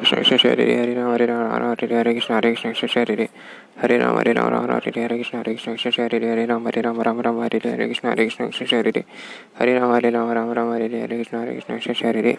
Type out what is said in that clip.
Krishna Hare Krishna Krishna Hare Hare Ram Hare Ram Ram Ram Hare Hare Krishna Hare Krishna Krishna Hare Hare Ram Hare Ram Ram Ram Hare Hare Krishna Hare Krishna Krishna Hare Hare Ram Hare Ram Ram Ram Hare Hare Krishna Hare Krishna Krishna Hare Hare Ram Hare Ram Ram Ram Hare Hare Krishna Hare Krishna Krishna Hare